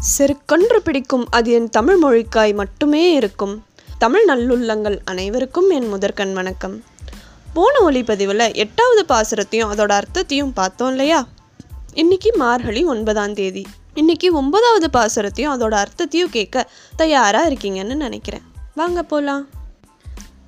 செருக்கொன்று பிடிக்கும் அது என் தமிழ் மொழிக்காய் மட்டுமே இருக்கும். தமிழ் நல்லுள்ளங்கள் அனைவருக்கும் என் முதற்கண் வணக்கம். போன ஒளிப்பதிவில் எட்டாவது பாசுரத்தையும் அதோட அர்த்தத்தையும் பார்த்தோம் இல்லையா? இன்னைக்கு மார்கழி ஒன்பதாம் தேதி. இன்னைக்கு ஒன்பதாவது பாசுரத்தையும் அதோட அர்த்தத்தையும் கேட்க தயாராக இருக்கீங்கன்னு நினைக்கிறேன். வாங்க போகலாம்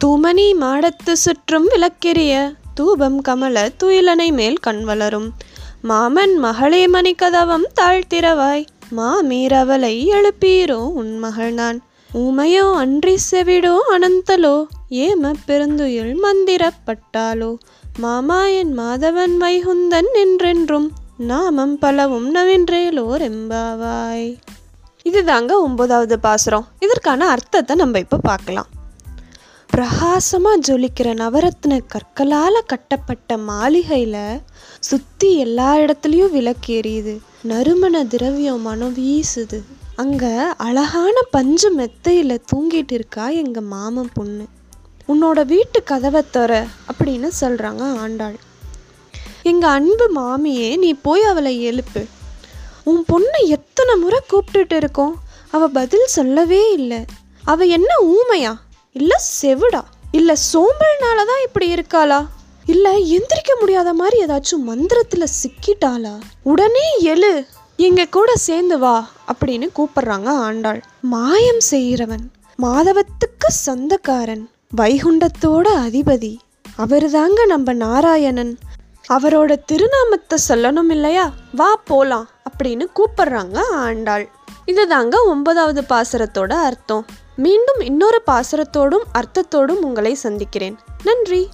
தூமணி மாடத்து சுற்றும் விளக்கெரிய தூபம் கமல துயிலனை மேல் கண் வளரும். மாமன் மகளே கதவம் தாழ்த்திரவாய் மாமீரவளை எழுப்பீரோ உன் மகள் நான்? ஊமையோ அன்றி செவிடோ அனந்தலோ? ஏம பெருந்துயில் மந்திரப்பட்டாலோ? மாமாயன் மாதவன் வைகுந்தன் என்றென்றும் நாமம் பலவும் நவின்றேலோர் எம்பாவாய். இதுதாங்க ஒன்பதாவது பாசுரம். இதற்கான அர்த்தத்தை நம்ம இப்போ பார்க்கலாம். பிரகாசமாக ஜொலிக்கிற நவரத்ன கற்களால் கட்டப்பட்ட மாளிகையில் சுற்றி எல்லா இடத்துலையும் விளக்கு எரியுது. நறுமண திரவியம் மனம் வீசுது. அங்கே அழகான பஞ்சு மெத்தையில் தூங்கிட்டு இருக்கா எங்கள் மாமன் பொண்ணு. உன்னோட வீட்டு கதவை தர அப்படின்னு சொல்கிறாங்க ஆண்டாள். எங்கள் அன்பு மாமியே நீ போய் அவளை எழுப்பு. உன் பொண்ணை எத்தனை முறை கூப்பிட்டுட்டு இருக்கோம். அவள் பதில் சொல்லவே இல்லை. அவள் என்ன ஊமையா? இல்லை செவிடா? இல்லை சோம்பல்னால தான் இப்படி இருக்காளா? இல்லை எந்திரிக்க முடியாத மாதிரி ஏதாச்சும் மந்திரத்தில் சிக்கிட்டாளா? உடனே எழு எங்க கூட சேர்ந்து வா அப்படின்னு கூப்பிடுறாங்க ஆண்டாள். மாயம் செய்கிறவன் மாதவத்துக்கு சொந்தக்காரன் வைகுண்டத்தோட அதிபதி. அவருதாங்க நம்ம நாராயணன். அவரோட திருநாமத்தை சொல்லணும் இல்லையா? வா போலாம் அப்படின்னு கூப்பிடுறாங்க ஆண்டாள். இதுதாங்க ஒன்பதாவது பாசுரத்தோட அர்த்தம். மீண்டும் இன்னொரு பாசரத்தோடும் அர்த்தத்தோடும் உங்களை சந்திக்கிறேன். நன்றி.